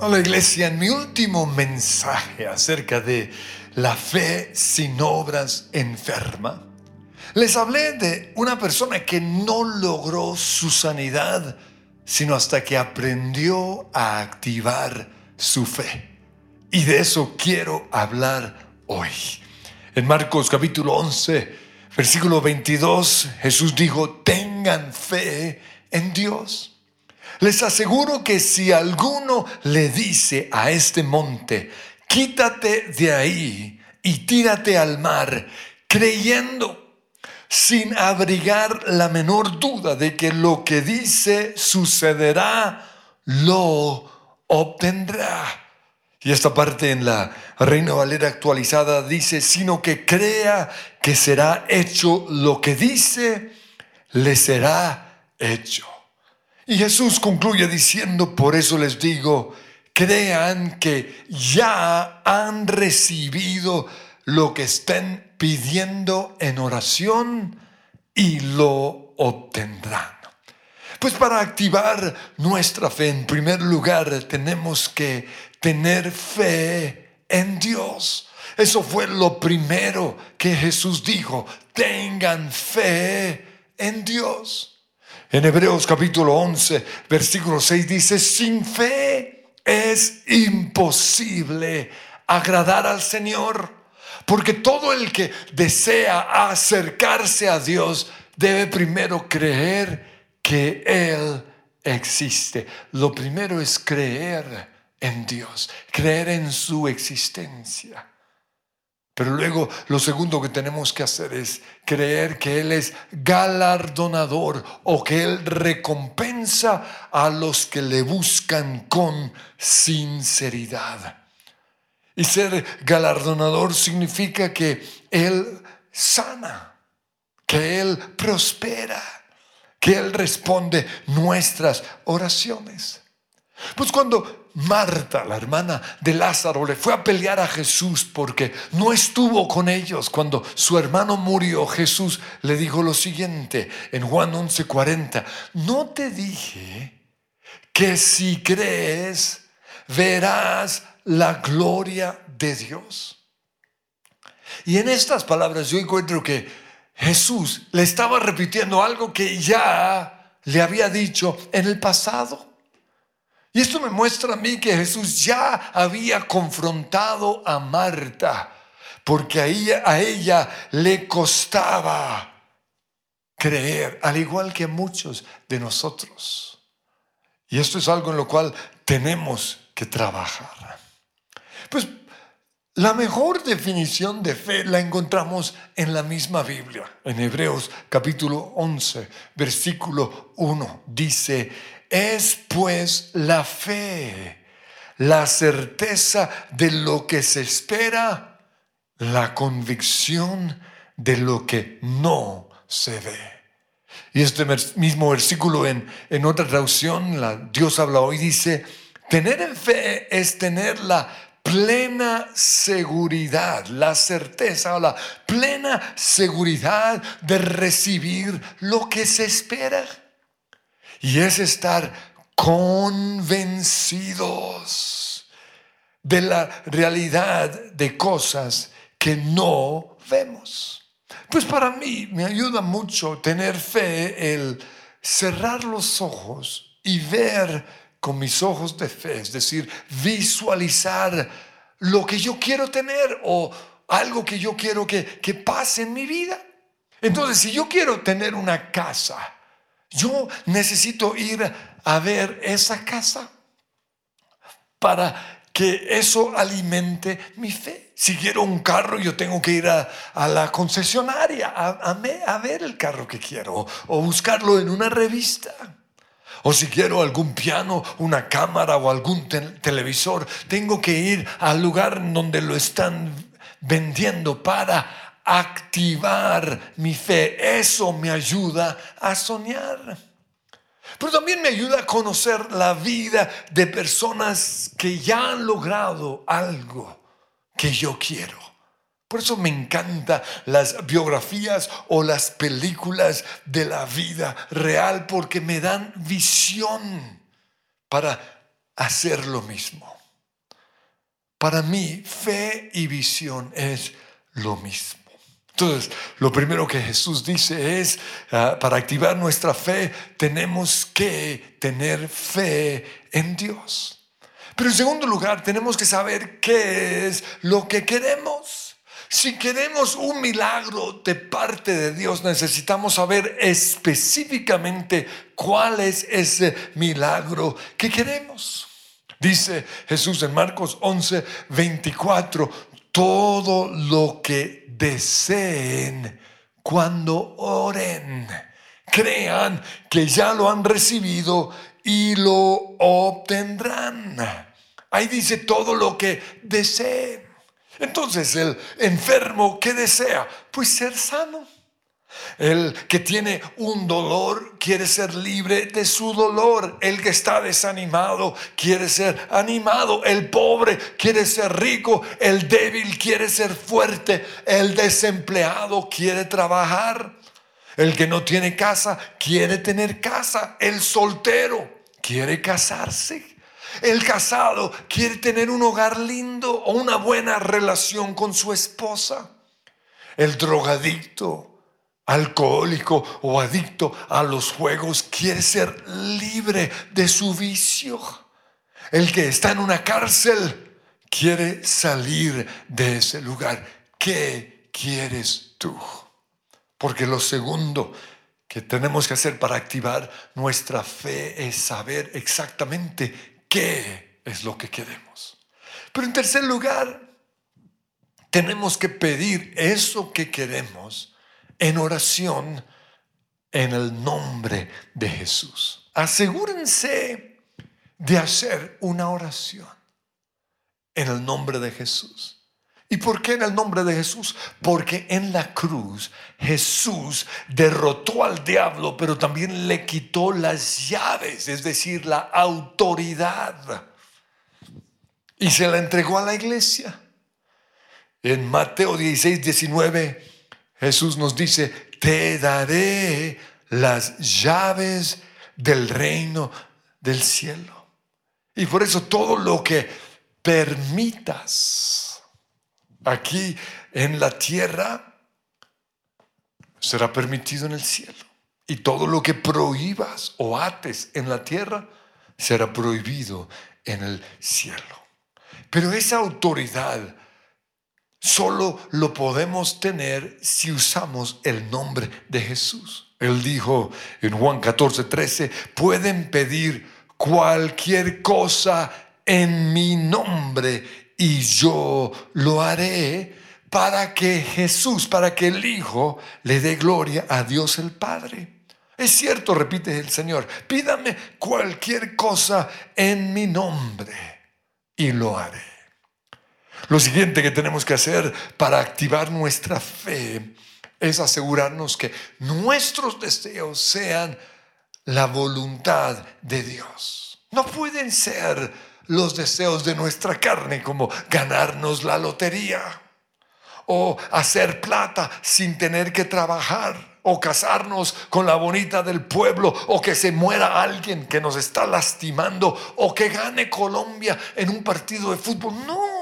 Hola iglesia, en mi último mensaje acerca de la fe sin obras enferma, les hablé de una persona que no logró su sanidad sino hasta que aprendió a activar su fe. Y de eso quiero hablar hoy. En Marcos capítulo 11, versículo 22, Jesús dijo, tengan fe en Dios. Les aseguro que si alguno le dice a este monte, quítate de ahí y tírate al mar, creyendo, sin abrigar la menor duda de que lo que dice sucederá, lo obtendrá. Y esta parte en la Reina Valera actualizada dice, sino que crea que será hecho lo que dice, le será hecho. Y Jesús concluye diciendo, por eso les digo, crean que ya han recibido lo que estén pidiendo en oración y lo obtendrán. Pues para activar nuestra fe, en primer lugar, tenemos que tener fe en Dios. Eso fue lo primero que Jesús dijo. Tengan fe en Dios. En Hebreos capítulo 11, versículo 6 dice, sin fe es imposible agradar al Señor, porque todo el que desea acercarse a Dios debe primero creer que Él existe. Lo primero es creer en Dios, creer en su existencia. Pero luego lo segundo que tenemos que hacer es creer que Él es galardonador o que Él recompensa a los que le buscan con sinceridad. Y ser galardonador significa que Él sana, que Él prospera, que Él responde nuestras oraciones. Pues cuando Marta, la hermana de Lázaro, le fue a pelear a Jesús porque no estuvo con ellos. Cuando su hermano murió, Jesús le dijo lo siguiente en Juan 11:40, no te dije que si crees verás la gloria de Dios. Y en estas palabras yo encuentro que Jesús le estaba repitiendo algo que ya le había dicho en el pasado. Y esto me muestra a mí que Jesús ya había confrontado a Marta, porque a ella le costaba creer, al igual que a muchos de nosotros. Y esto es algo en lo cual tenemos que trabajar. Pues la mejor definición de fe la encontramos en la misma Biblia. En Hebreos capítulo 11, versículo 1 dice, es pues la fe, la certeza de lo que se espera, la convicción de lo que no se ve. Y este mismo versículo en, otra traducción, la, Dios habla hoy, dice, tener en fe es tener la plena seguridad, la certeza o la plena seguridad de recibir lo que se espera. Y es estar convencidos de la realidad de cosas que no vemos. Pues para mí me ayuda mucho tener fe el cerrar los ojos y ver con mis ojos de fe, es decir, visualizar lo que yo quiero tener o algo que yo quiero que, que pase en mi vida. Entonces, si yo quiero tener una casa, yo necesito ir a ver esa casa para que eso alimente mi fe. Si quiero un carro, yo tengo que ir a, la concesionaria a, ver el carro que quiero o buscarlo en una revista. O si quiero algún piano, una cámara o algún televisor, tengo que ir al lugar donde lo están vendiendo para activar mi fe. Eso me ayuda a soñar. Pero también me ayuda a conocer la vida de personas que ya han logrado algo que yo quiero. Por eso me encantan las biografías o las películas de la vida real porque me dan visión para hacer lo mismo. Para mí, fe y visión es lo mismo. Entonces, lo primero que Jesús dice es, ah, para activar nuestra fe, tenemos que tener fe en Dios. Pero en segundo lugar, tenemos que saber qué es lo que queremos. Si queremos un milagro de parte de Dios, necesitamos saber específicamente cuál es ese milagro que queremos. Dice Jesús en Marcos 11, 24, todo lo que deseen cuando oren, crean que ya lo han recibido y lo obtendrán. Ahí dice todo lo que deseen. Entonces el enfermo, ¿qué desea? Pues ser sano. El que tiene un dolor quiere ser libre de su dolor. El que está desanimado quiere ser animado. El pobre quiere ser rico. El débil quiere ser fuerte. El desempleado quiere trabajar. El que no tiene casa quiere tener casa. El soltero quiere casarse. El casado quiere tener un hogar lindo o una buena relación con su esposa. El drogadicto alcohólico o adicto a los juegos quiere ser libre de su vicio. El que está en una cárcel quiere salir de ese lugar. ¿Qué quieres tú? Porque lo segundo que tenemos que hacer para activar nuestra fe es saber exactamente qué es lo que queremos. Pero en tercer lugar, tenemos que pedir eso que queremos en oración en el nombre de Jesús. Asegúrense de hacer una oración en el nombre de Jesús. ¿Y por qué en el nombre de Jesús? Porque en la cruz Jesús derrotó al diablo, pero también le quitó las llaves, es decir, la autoridad. Y se la entregó a la iglesia. En Mateo 16, 19 Jesús nos dice, te daré las llaves del reino del cielo. Y por eso todo lo que permitas aquí en la tierra será permitido en el cielo. Y todo lo que prohíbas o ates en la tierra será prohibido en el cielo. Pero esa autoridad solo lo podemos tener si usamos el nombre de Jesús. Él dijo en Juan 14, 13, pueden pedir cualquier cosa en mi nombre y yo lo haré para que Jesús, para que el Hijo le dé gloria a Dios el Padre. Es cierto, repite el Señor, pídame cualquier cosa en mi nombre y lo haré. Lo siguiente que tenemos que hacer para activar nuestra fe es asegurarnos que nuestros deseos sean la voluntad de Dios. No pueden ser los deseos de nuestra carne como ganarnos la lotería o hacer plata sin tener que trabajar o casarnos con la bonita del pueblo, o que se muera alguien que nos está lastimando, o que gane Colombia en un partido de fútbol. No,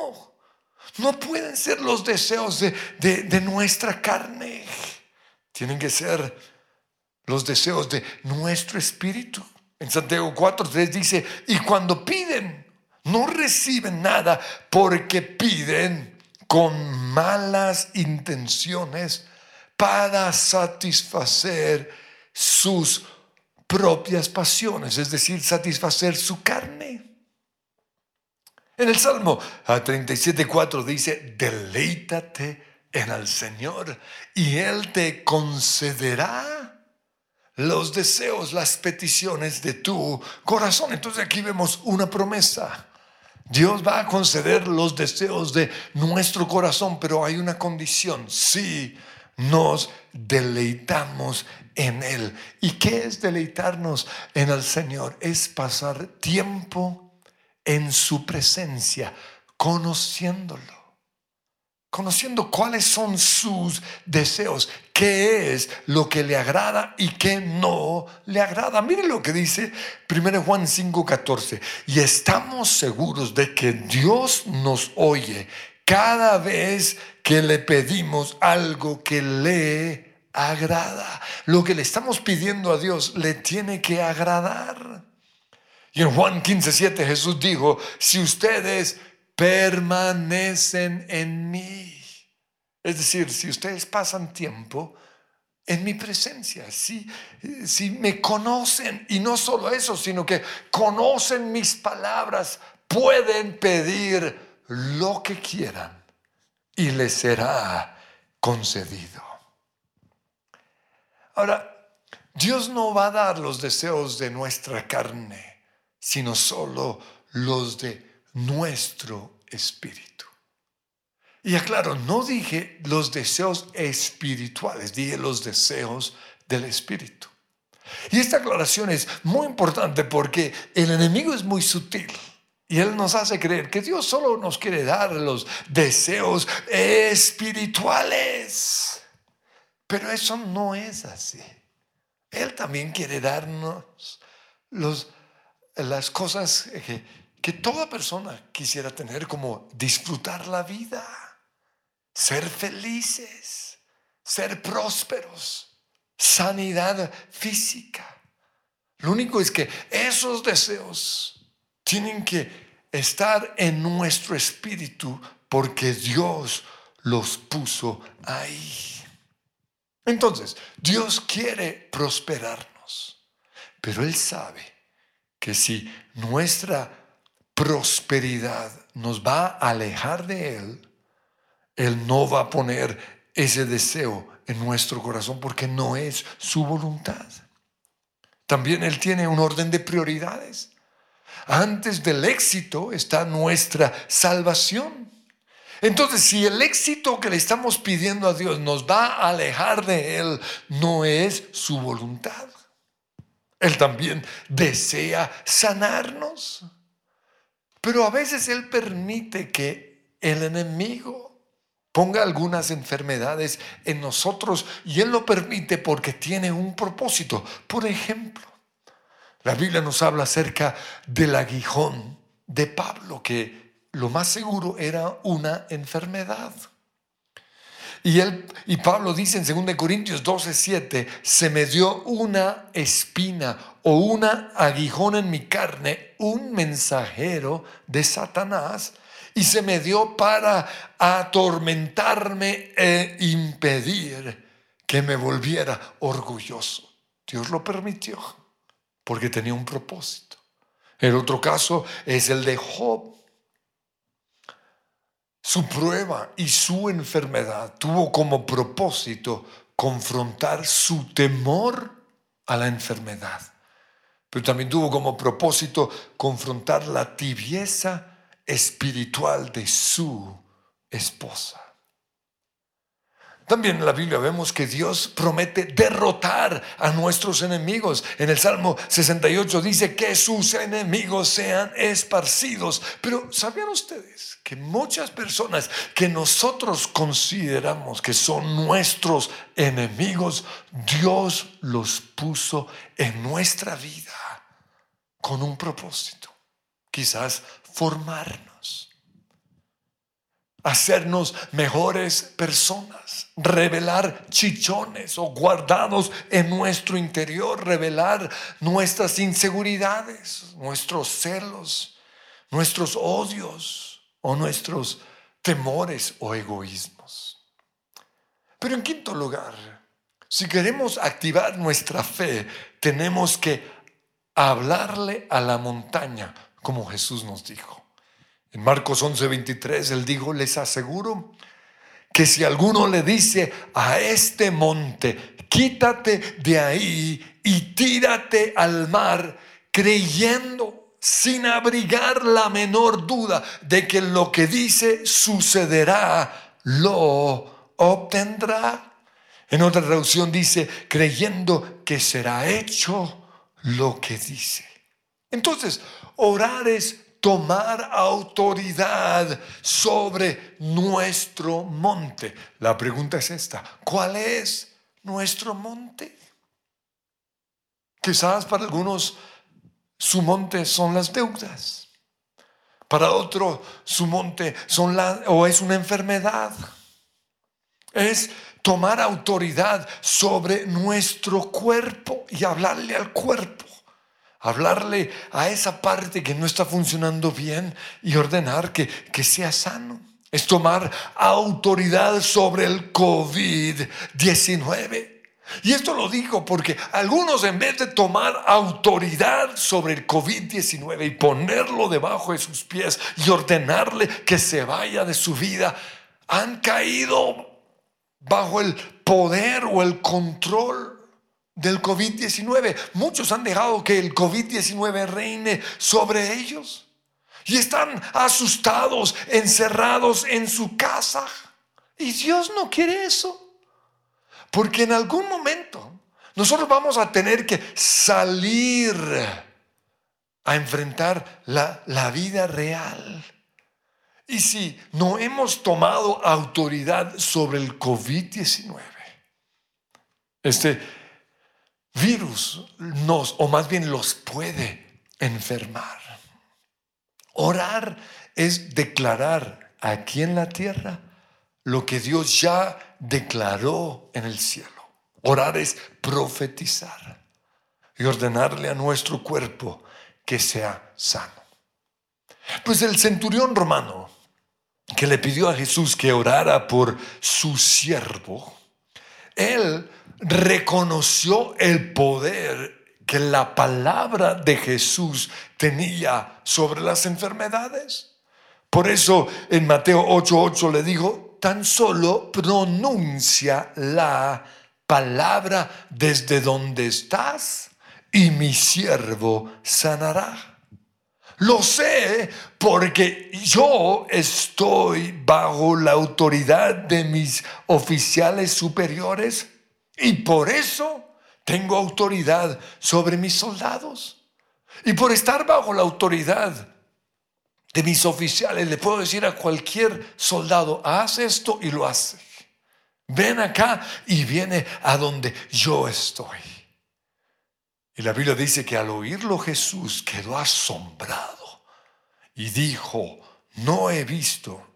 no pueden ser los deseos de, nuestra carne. Tienen que ser los deseos de nuestro espíritu. En Santiago 4.3 dice, y cuando piden, no reciben nada porque piden con malas intenciones para satisfacer sus propias pasiones, es decir, satisfacer su carne. En el Salmo 37.4 dice, deleítate en el Señor y Él te concederá los deseos, las peticiones de tu corazón. Entonces aquí vemos una promesa. Dios va a conceder los deseos de nuestro corazón, pero hay una condición. Si nos deleitamos en Él. ¿Y qué es deleitarnos en el Señor? Es pasar tiempo en su presencia, conociéndolo. conociendo cuáles son sus deseos, qué es lo que le agrada y qué no le agrada. Miren lo que dice 1 Juan 5:14. Y estamos seguros de que Dios nos oye cada vez que le pedimos algo que le agrada. Lo que le estamos pidiendo a Dios le tiene que agradar. Y en Juan 15:7 Jesús dijo, si ustedes permanecen en mí. Es decir, si ustedes pasan tiempo en mi presencia, si, si me conocen, y no solo eso, sino que conocen mis palabras, pueden pedir lo que quieran y les será concedido. Ahora, Dios no va a dar los deseos de nuestra carne, sino solo los de nuestro espíritu. Y aclaro, no dije los deseos espirituales, dije los deseos del espíritu. Y esta aclaración es muy importante porque el enemigo es muy sutil. Y Él nos hace creer que Dios solo nos quiere dar los deseos espirituales. Pero eso no es así. Él también quiere darnos los, las cosas que, toda persona quisiera tener como disfrutar la vida, ser felices, ser prósperos, sanidad física. Lo único es que esos deseos tienen que estar en nuestro espíritu porque Dios los puso ahí. Entonces, Dios quiere prosperarnos, pero Él sabe que si nuestra prosperidad nos va a alejar de Él, Él no va a poner ese deseo en nuestro corazón porque no es su voluntad. También Él tiene un orden de prioridades. Antes del éxito está nuestra salvación. Entonces, si el éxito que le estamos pidiendo a Dios nos va a alejar de Él, no es su voluntad. Él también desea sanarnos. Pero a veces Él permite que el enemigo ponga algunas enfermedades en nosotros y Él lo permite porque tiene un propósito. Por ejemplo, la Biblia nos habla acerca del aguijón de Pablo, que lo más seguro era una enfermedad. Y, él, y Pablo dice en 2 Corintios 12, 7, se me dio una espina o una aguijón en mi carne, un mensajero de Satanás, y se me dio para atormentarme e impedir que me volviera orgulloso. Dios lo permitió porque tenía un propósito. El otro caso es el de Job. Su prueba y su enfermedad tuvo como propósito confrontar su temor a la enfermedad, pero también tuvo como propósito confrontar la tibieza espiritual de su esposa. También en la Biblia vemos que Dios promete derrotar a nuestros enemigos. En el Salmo 68 dice que sus enemigos sean esparcidos. Pero ¿sabían ustedes que muchas personas que nosotros consideramos que son nuestros enemigos, Dios los puso en nuestra vida con un propósito? Quizás formarnos hacernos mejores personas, revelar chichones o guardados en nuestro interior, revelar nuestras inseguridades, nuestros celos, nuestros odios o nuestros temores o egoísmos. Pero en quinto lugar, si queremos activar nuestra fe, tenemos que hablarle a la montaña, como Jesús nos dijo. En Marcos 11:23 él dijo, les aseguro que si alguno le dice a este monte, quítate de ahí y tírate al mar, creyendo sin abrigar la menor duda de que lo que dice sucederá, lo obtendrá. En otra traducción dice, creyendo que será hecho lo que dice. Entonces, orar es tomar autoridad sobre nuestro monte. La pregunta es esta, ¿cuál es nuestro monte? Quizás para algunos su monte son las deudas. Para otro su monte son o es una enfermedad. Es tomar autoridad sobre nuestro cuerpo y hablarle al cuerpo. Hablarle a esa parte que no está funcionando bien y ordenar que, que sea sano. Es tomar autoridad sobre el COVID-19. Y esto lo digo porque algunos en vez de tomar autoridad sobre el COVID-19 y ponerlo debajo de sus pies y ordenarle que se vaya de su vida, han caído bajo el poder o el control del COVID-19. Muchos han dejado que el COVID-19 reine sobre ellos y están asustados, encerrados en su casa. Y Dios no quiere eso. Porque en algún momento nosotros vamos a tener que salir a enfrentar la, la vida real. Y si no hemos tomado autoridad sobre el COVID-19, este virus nos, o más bien los puede enfermar. Orar es declarar aquí en la tierra lo que Dios ya declaró en el cielo. Orar es profetizar y ordenarle a nuestro cuerpo que sea sano. Pues el centurión romano que le pidió a Jesús que orara por su siervo, él reconoció el poder que la palabra de Jesús tenía sobre las enfermedades. Por eso en Mateo 8:8 le dijo, tan solo pronuncia la palabra desde donde estás y mi siervo sanará. Lo sé porque yo estoy bajo la autoridad de mis oficiales superiores y por eso tengo autoridad sobre mis soldados. Y por estar bajo la autoridad de mis oficiales, le puedo decir a cualquier soldado, haz esto y lo hace. Ven acá y viene a donde yo estoy. Y la Biblia dice que al oírlo Jesús quedó asombrado y dijo, no he visto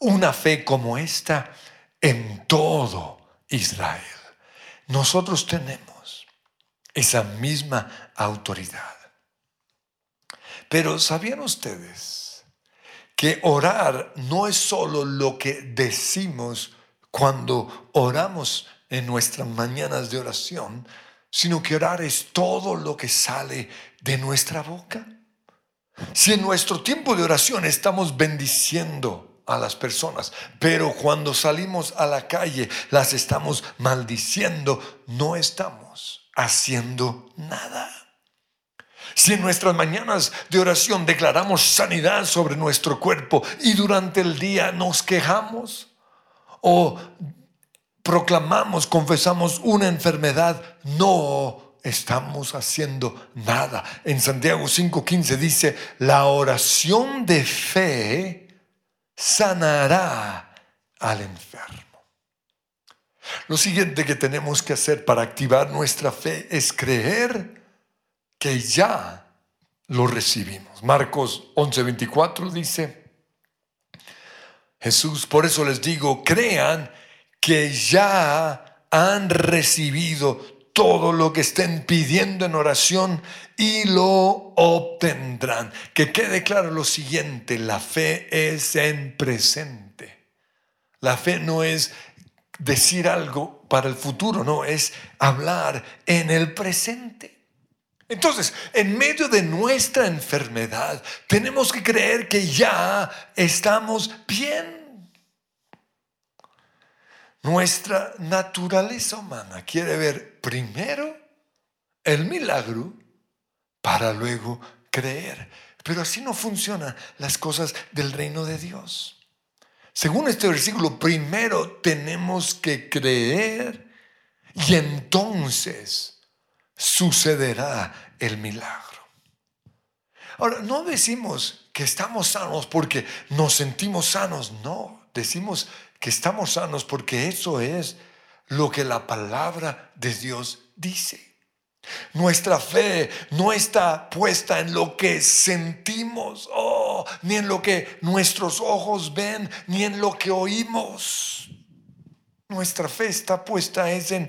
una fe como esta en todo Israel. Nosotros tenemos esa misma autoridad. Pero ¿sabían ustedes que orar no es solo lo que decimos cuando oramos en nuestras mañanas de oración, sino que orar es todo lo que sale de nuestra boca? Si en nuestro tiempo de oración estamos bendiciendo a las personas, pero cuando salimos a la calle las estamos maldiciendo, no estamos haciendo nada. Si en nuestras mañanas de oración declaramos sanidad sobre nuestro cuerpo y durante el día nos quejamos o proclamamos, confesamos una enfermedad, no estamos haciendo nada. En Santiago 5:15 dice, la oración de fe sanará al enfermo. Lo siguiente que tenemos que hacer para activar nuestra fe es creer que ya lo recibimos. Marcos 11:24 dice, Jesús, por eso les digo, crean que ya han recibido todo lo que estén pidiendo en oración y lo obtendrán. Que quede claro lo siguiente, la fe es en presente. La fe no es decir algo para el futuro, no, es hablar en el presente. Entonces, en medio de nuestra enfermedad, tenemos que creer que ya estamos bien. Nuestra naturaleza humana quiere ver primero el milagro para luego creer. Pero así no funcionan las cosas del reino de Dios. Según este versículo, primero tenemos que creer y entonces sucederá el milagro. Ahora, no decimos que estamos sanos porque nos sentimos sanos, no, decimos que estamos sanos porque eso es lo que la palabra de Dios dice. Nuestra fe no está puesta en lo que sentimos, oh, ni en lo que nuestros ojos ven, ni en lo que oímos. Nuestra fe está puesta es en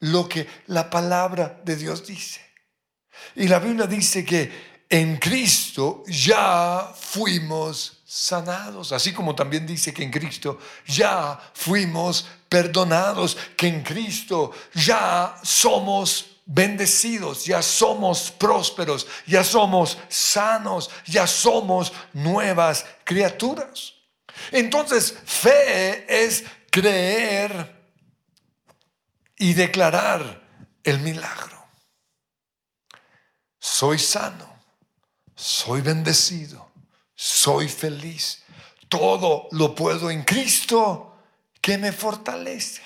lo que la palabra de Dios dice. Y la Biblia dice que en Cristo ya fuimos sanados, así como también dice que en Cristo ya fuimos perdonados, que en Cristo ya somos bendecidos, ya somos prósperos, ya somos sanos, ya somos nuevas criaturas. Entonces, fe es creer y declarar el milagro. Soy sano, soy bendecido, soy feliz. Todo lo puedo en Cristo que me fortalece.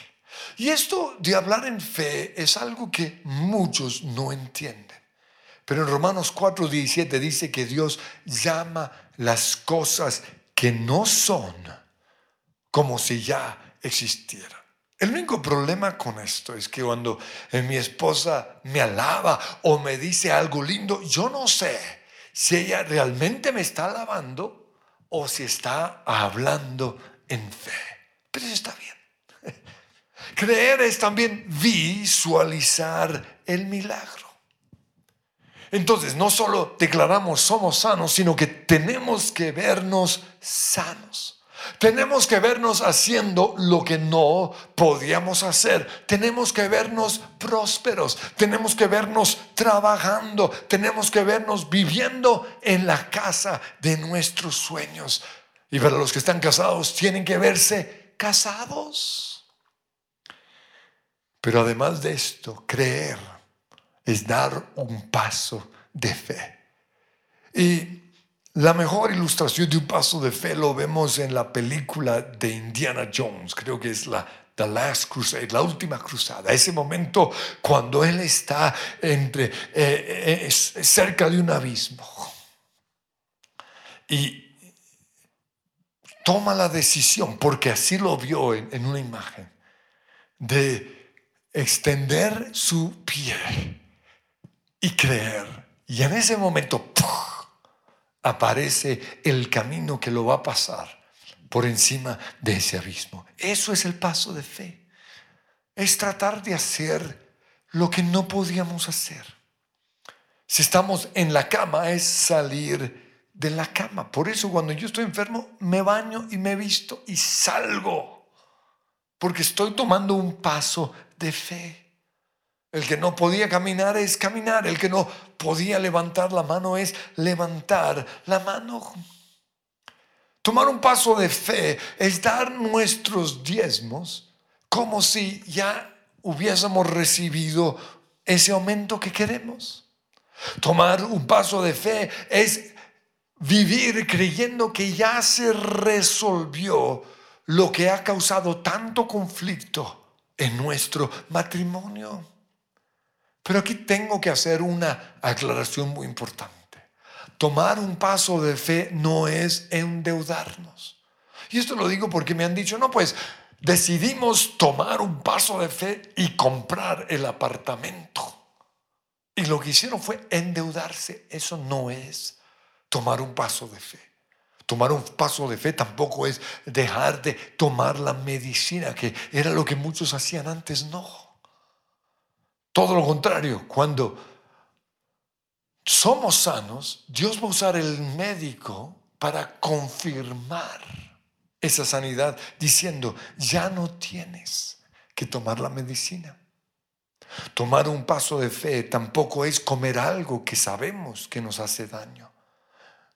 Y esto de hablar en fe es algo que muchos no entienden. Pero en Romanos 4:17 dice que Dios llama las cosas que no son como si ya existieran. El único problema con esto es que cuando mi esposa me alaba o me dice algo lindo, yo no sé si ella realmente me está alabando o si está hablando en fe. Pero eso está bien. Creer es también visualizar el milagro. Entonces, no solo declaramos somos sanos, sino que tenemos que vernos sanos. Tenemos que vernos haciendo lo que no podíamos hacer. Tenemos que vernos prósperos. Tenemos que vernos trabajando. Tenemos que vernos viviendo en la casa de nuestros sueños. Y para los que están casados, tienen que verse casados. Pero además de esto, creer es dar un paso de fe. Y la mejor ilustración de un paso de fe lo vemos en la película de Indiana Jones, creo que es la The Last Crusade, la última cruzada, ese momento cuando él está entre, eh, eh, cerca de un abismo. Y toma la decisión, porque así lo vio en una imagen, de extender su pie y creer. Y en ese momento aparece el camino que lo va a pasar por encima de ese abismo. Eso es el paso de fe. Es tratar de hacer lo que no podíamos hacer. Si estamos en la cama es salir de la cama. Por eso cuando yo estoy enfermo me baño y me visto y salgo. Porque estoy tomando un paso de fe. El que no podía caminar es caminar. El que no podía levantar la mano es levantar la mano. Tomar un paso de fe es dar nuestros diezmos como si ya hubiésemos recibido ese aumento que queremos. Tomar un paso de fe es vivir creyendo que ya se resolvió lo que ha causado tanto conflicto en nuestro matrimonio. Pero aquí tengo que hacer una aclaración muy importante. Tomar un paso de fe no es endeudarnos. Y esto lo digo porque me han dicho, no, pues decidimos tomar un paso de fe y comprar el apartamento. Y lo que hicieron fue endeudarse. Eso no es tomar un paso de fe. Tomar un paso de fe tampoco es dejar de tomar la medicina, que era lo que muchos hacían antes, no. Todo lo contrario, cuando somos sanos, Dios va a usar el médico para confirmar esa sanidad, diciendo, ya no tienes que tomar la medicina. Tomar un paso de fe tampoco es comer algo que sabemos que nos hace daño,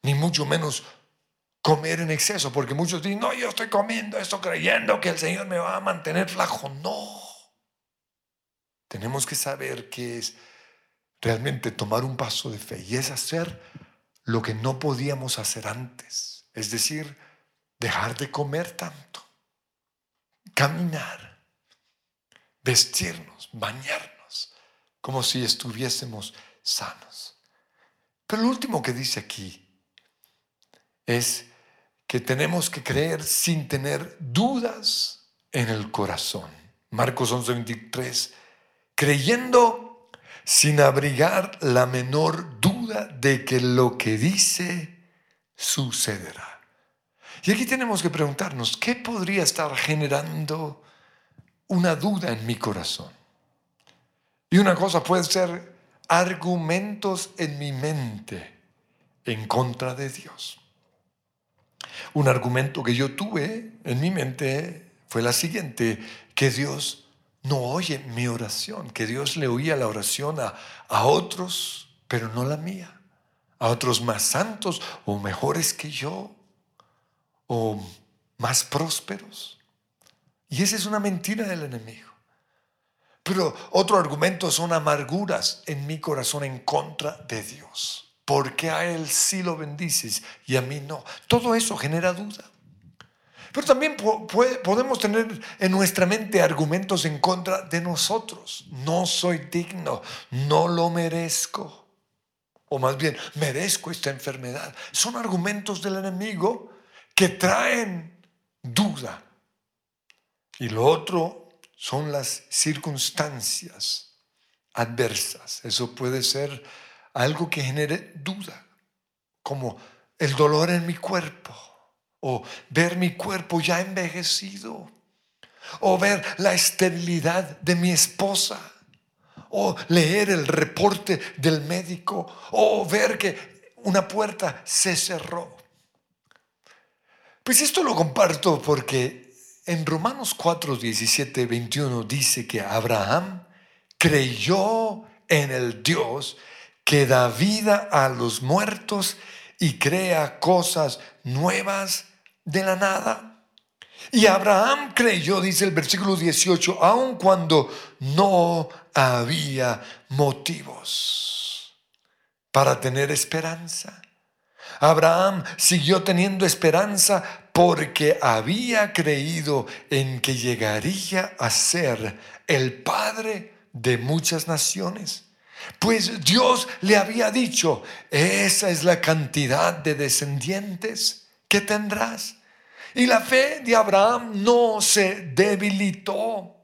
ni mucho menos comer en exceso, porque muchos dicen, no, yo estoy comiendo esto creyendo que el Señor me va a mantener flaco. No. Tenemos que saber que es realmente tomar un paso de fe y es hacer lo que no podíamos hacer antes. Es decir, dejar de comer tanto, caminar, vestirnos, bañarnos, como si estuviésemos sanos. Pero lo último que dice aquí es que tenemos que creer sin tener dudas en el corazón. Marcos 11:23, creyendo sin abrigar la menor duda de que lo que dice sucederá. Y aquí tenemos que preguntarnos, ¿qué podría estar generando una duda en mi corazón? Y una cosa puede ser argumentos en mi mente en contra de Dios. Un argumento que yo tuve en mi mente fue la siguiente, que Dios no oye mi oración, que Dios le oía la oración a, a otros, pero no la mía, a otros más santos o mejores que yo, o más prósperos. Y esa es una mentira del enemigo. Pero otro argumento son amarguras en mi corazón en contra de Dios. Porque a Él sí lo bendices y a mí no? Todo eso genera duda. Pero también podemos tener en nuestra mente argumentos en contra de nosotros. No soy digno, no lo merezco. O más bien, merezco esta enfermedad. Son argumentos del enemigo que traen duda. Y lo otro son las circunstancias adversas. Eso puede ser algo que genere duda, como el dolor en mi cuerpo, o ver mi cuerpo ya envejecido, o ver la esterilidad de mi esposa, o leer el reporte del médico, o ver que una puerta se cerró. Pues esto lo comparto porque en Romanos 4, 17, 21 dice que Abraham creyó en el Dios que da vida a los muertos y crea cosas nuevas de la nada. Y Abraham creyó, dice el versículo 18, aun cuando no había motivos para tener esperanza. Abraham siguió teniendo esperanza porque había creído en que llegaría a ser el padre de muchas naciones. Pues Dios le había dicho, esa es la cantidad de descendientes que tendrás. Y la fe de Abraham no se debilitó,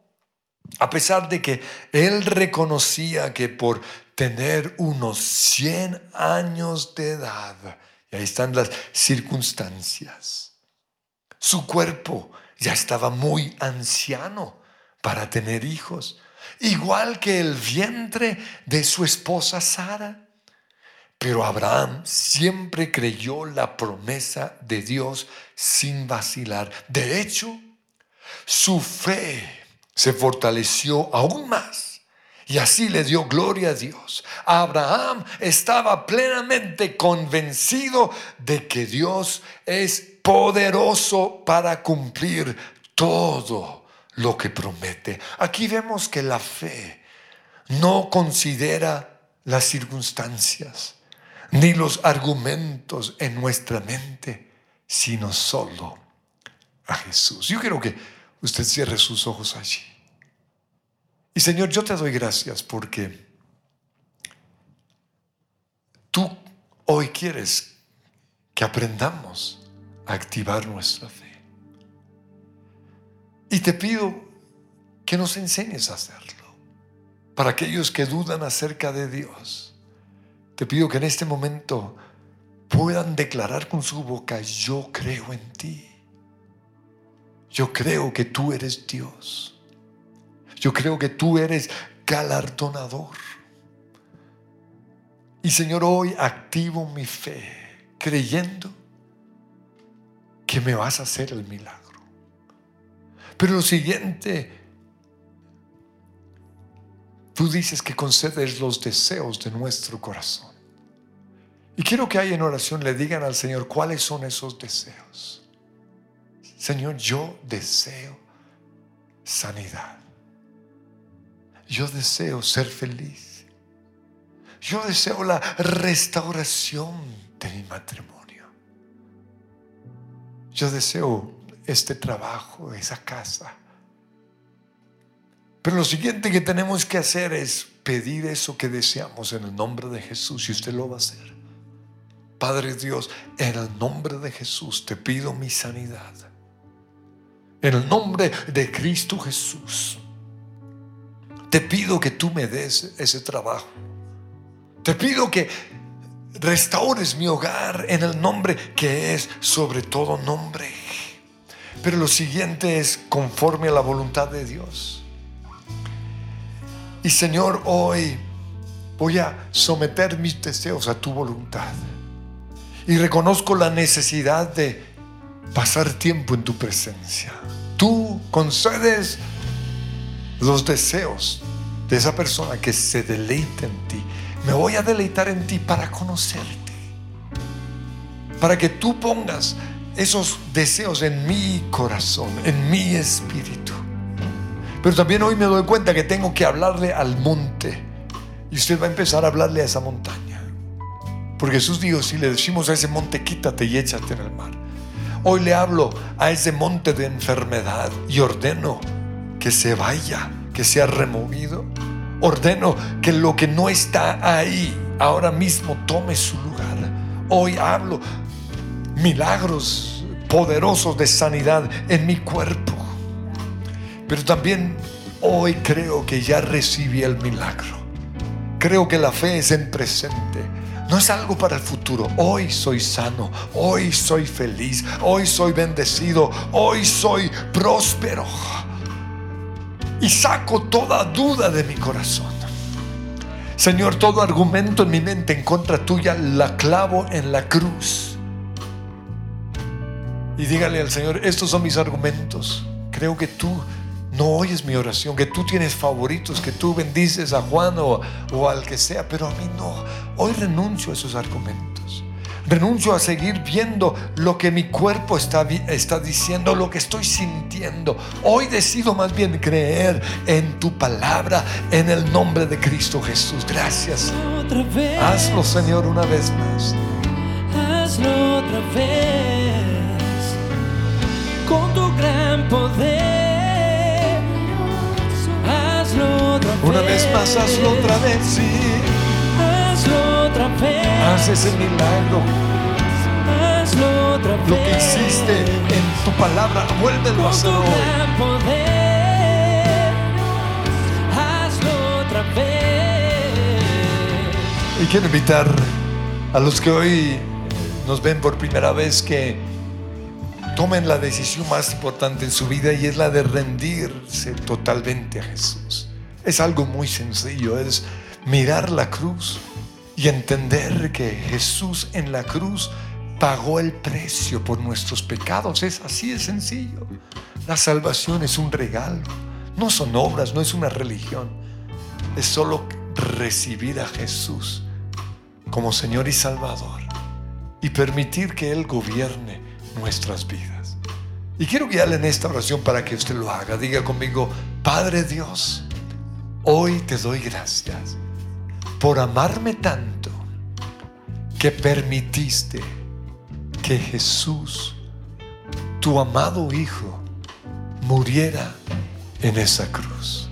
a pesar de que él reconocía que por tener unos 100 años de edad, y ahí están las circunstancias, su cuerpo ya estaba muy anciano para tener hijos igual que el vientre de su esposa Sara. Pero Abraham siempre creyó la promesa de Dios sin vacilar. De hecho, su fe se fortaleció aún más y así le dio gloria a Dios. Abraham estaba plenamente convencido de que Dios es poderoso para cumplir todo lo que promete. Aquí vemos que la fe no considera las circunstancias ni los argumentos en nuestra mente, sino solo a Jesús. Yo quiero que usted cierre sus ojos allí. Y Señor, yo te doy gracias porque tú hoy quieres que aprendamos a activar nuestra fe. Y te pido que nos enseñes a hacerlo. Para aquellos que dudan acerca de Dios, te pido que en este momento puedan declarar con su boca, yo creo en ti. Yo creo que tú eres Dios. Yo creo que tú eres galardonador. Y Señor, hoy activo mi fe creyendo que me vas a hacer el milagro. Pero lo siguiente, tú dices que concedes los deseos de nuestro corazón. Y quiero que ahí en oración le digan al Señor cuáles son esos deseos. Señor, yo deseo sanidad. Yo deseo ser feliz. Yo deseo la restauración de mi matrimonio. Yo deseo este trabajo, esa casa. Pero lo siguiente que tenemos que hacer es pedir eso que deseamos en el nombre de Jesús y usted lo va a hacer. Padre Dios, en el nombre de Jesús te pido mi sanidad. En el nombre de Cristo Jesús, te pido que tú me des ese trabajo. Te pido que restaures mi hogar en el nombre que es sobre todo nombre. Pero lo siguiente es conforme a la voluntad de Dios. Y Señor, hoy voy a someter mis deseos a tu voluntad. Y reconozco la necesidad de pasar tiempo en tu presencia. Tú concedes los deseos de esa persona que se deleita en ti. Me voy a deleitar en ti para conocerte. Para que tú pongas esos deseos en mi corazón, en mi espíritu. Pero también hoy me doy cuenta que tengo que hablarle al monte. Y usted va a empezar a hablarle a esa montaña. Porque Jesús dijo, si le decimos a ese monte, quítate y échate en el mar. Hoy le hablo a ese monte de enfermedad y ordeno que se vaya, que sea removido. Ordeno que lo que no está ahí ahora mismo tome su lugar. Hoy hablo milagros poderosos de sanidad en mi cuerpo. Pero también hoy creo que ya recibí el milagro. Creo que la fe es en presente. No es algo para el futuro. Hoy soy sano. Hoy soy feliz. Hoy soy bendecido. Hoy soy próspero. Y saco toda duda de mi corazón. Señor, todo argumento en mi mente en contra tuya la clavo en la cruz. Y dígale al Señor, estos son mis argumentos. Creo que tú no oyes mi oración, que tú tienes favoritos, que tú bendices a Juan o, al que sea, pero a mí no. Hoy renuncio a esos argumentos. Renuncio a seguir viendo lo que mi cuerpo está, está diciendo, lo que estoy sintiendo. Hoy decido más bien creer en tu palabra, en el nombre de Cristo Jesús. Gracias. Hazlo, Señor, una vez más. Hazlo otra vez con tu gran poder. Una vez más, hazlo otra vez, sí. Hazlo otra vez. Haz ese milagro. Hazlo otra vez. Lo que hiciste en tu palabra, vuélvelo a hacer hoy. Hazlo otra vez. Y quiero invitar a los que hoy nos ven por primera vez que tomen la decisión más importante en su vida y es la de rendirse totalmente a Jesús. Es algo muy sencillo, es mirar la cruz y entender que Jesús en la cruz pagó el precio por nuestros pecados. Es así de sencillo. La salvación es un regalo, no son obras, no es una religión. Es solo recibir a Jesús como Señor y Salvador y permitir que Él gobierne nuestras vidas. Y quiero guiarle en esta oración para que usted lo haga. Diga conmigo, Padre Dios, hoy te doy gracias por amarme tanto que permitiste que Jesús, tu amado Hijo, muriera en esa cruz.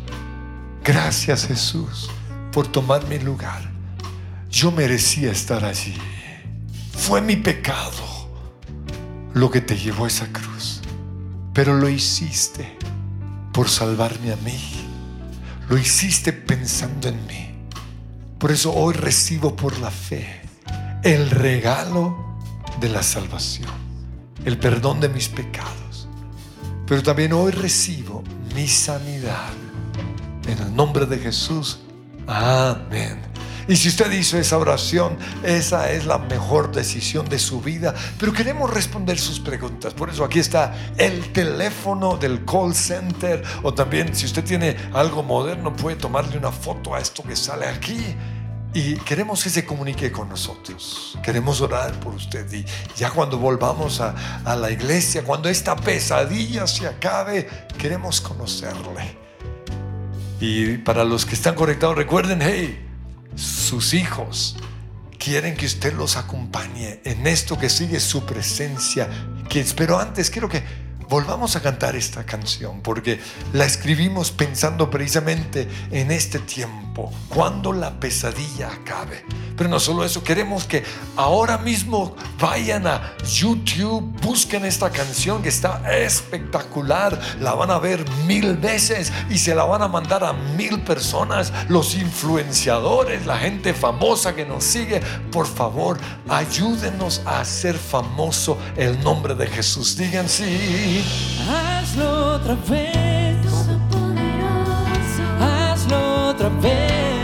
Gracias Jesús por tomar mi lugar. Yo merecía estar allí. Fue mi pecado lo que te llevó a esa cruz. Pero lo hiciste por salvarme a mí. Lo hiciste pensando en mí. Por eso hoy recibo por la fe el regalo de la salvación, el perdón de mis pecados. Pero también hoy recibo mi sanidad. En el nombre de Jesús. Amén. Y si usted hizo esa oración, esa es la mejor decisión de su vida. Pero queremos responder sus preguntas. Por eso aquí está el teléfono del call center. O también si usted tiene algo moderno, puede tomarle una foto a esto que sale aquí. Y queremos que se comunique con nosotros. Queremos orar por usted. Y ya cuando volvamos a, la iglesia, cuando esta pesadilla se acabe, queremos conocerle. Y para los que están conectados, recuerden, hey, sus hijos quieren que usted los acompañe en esto que sigue su presencia. Pero antes quiero que volvamos a cantar esta canción porque la escribimos pensando precisamente en este tiempo, cuando la pesadilla acabe. Pero no solo eso, queremos que ahora mismo vayan a YouTube, busquen esta canción que está espectacular, la van a ver mil veces y se la van a mandar a mil personas, los influenciadores, la gente famosa que nos sigue. Por favor, ayúdenos a hacer famoso el nombre de Jesús. Digan sí. Hazlo otra vez, hazlo otra vez,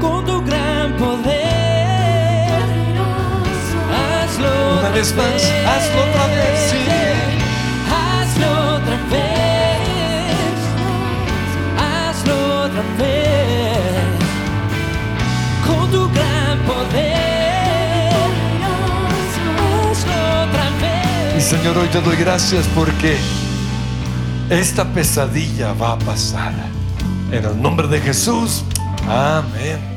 con tu gran poder. Hazlo Una vez más, hazlo otra vez, sí. Hazlo otra vez, hazlo otra vez, con tu gran poder. Hazlo otra vez. Y Señor, hoy te doy gracias porque esta pesadilla va a pasar. En el nombre de Jesús, amén.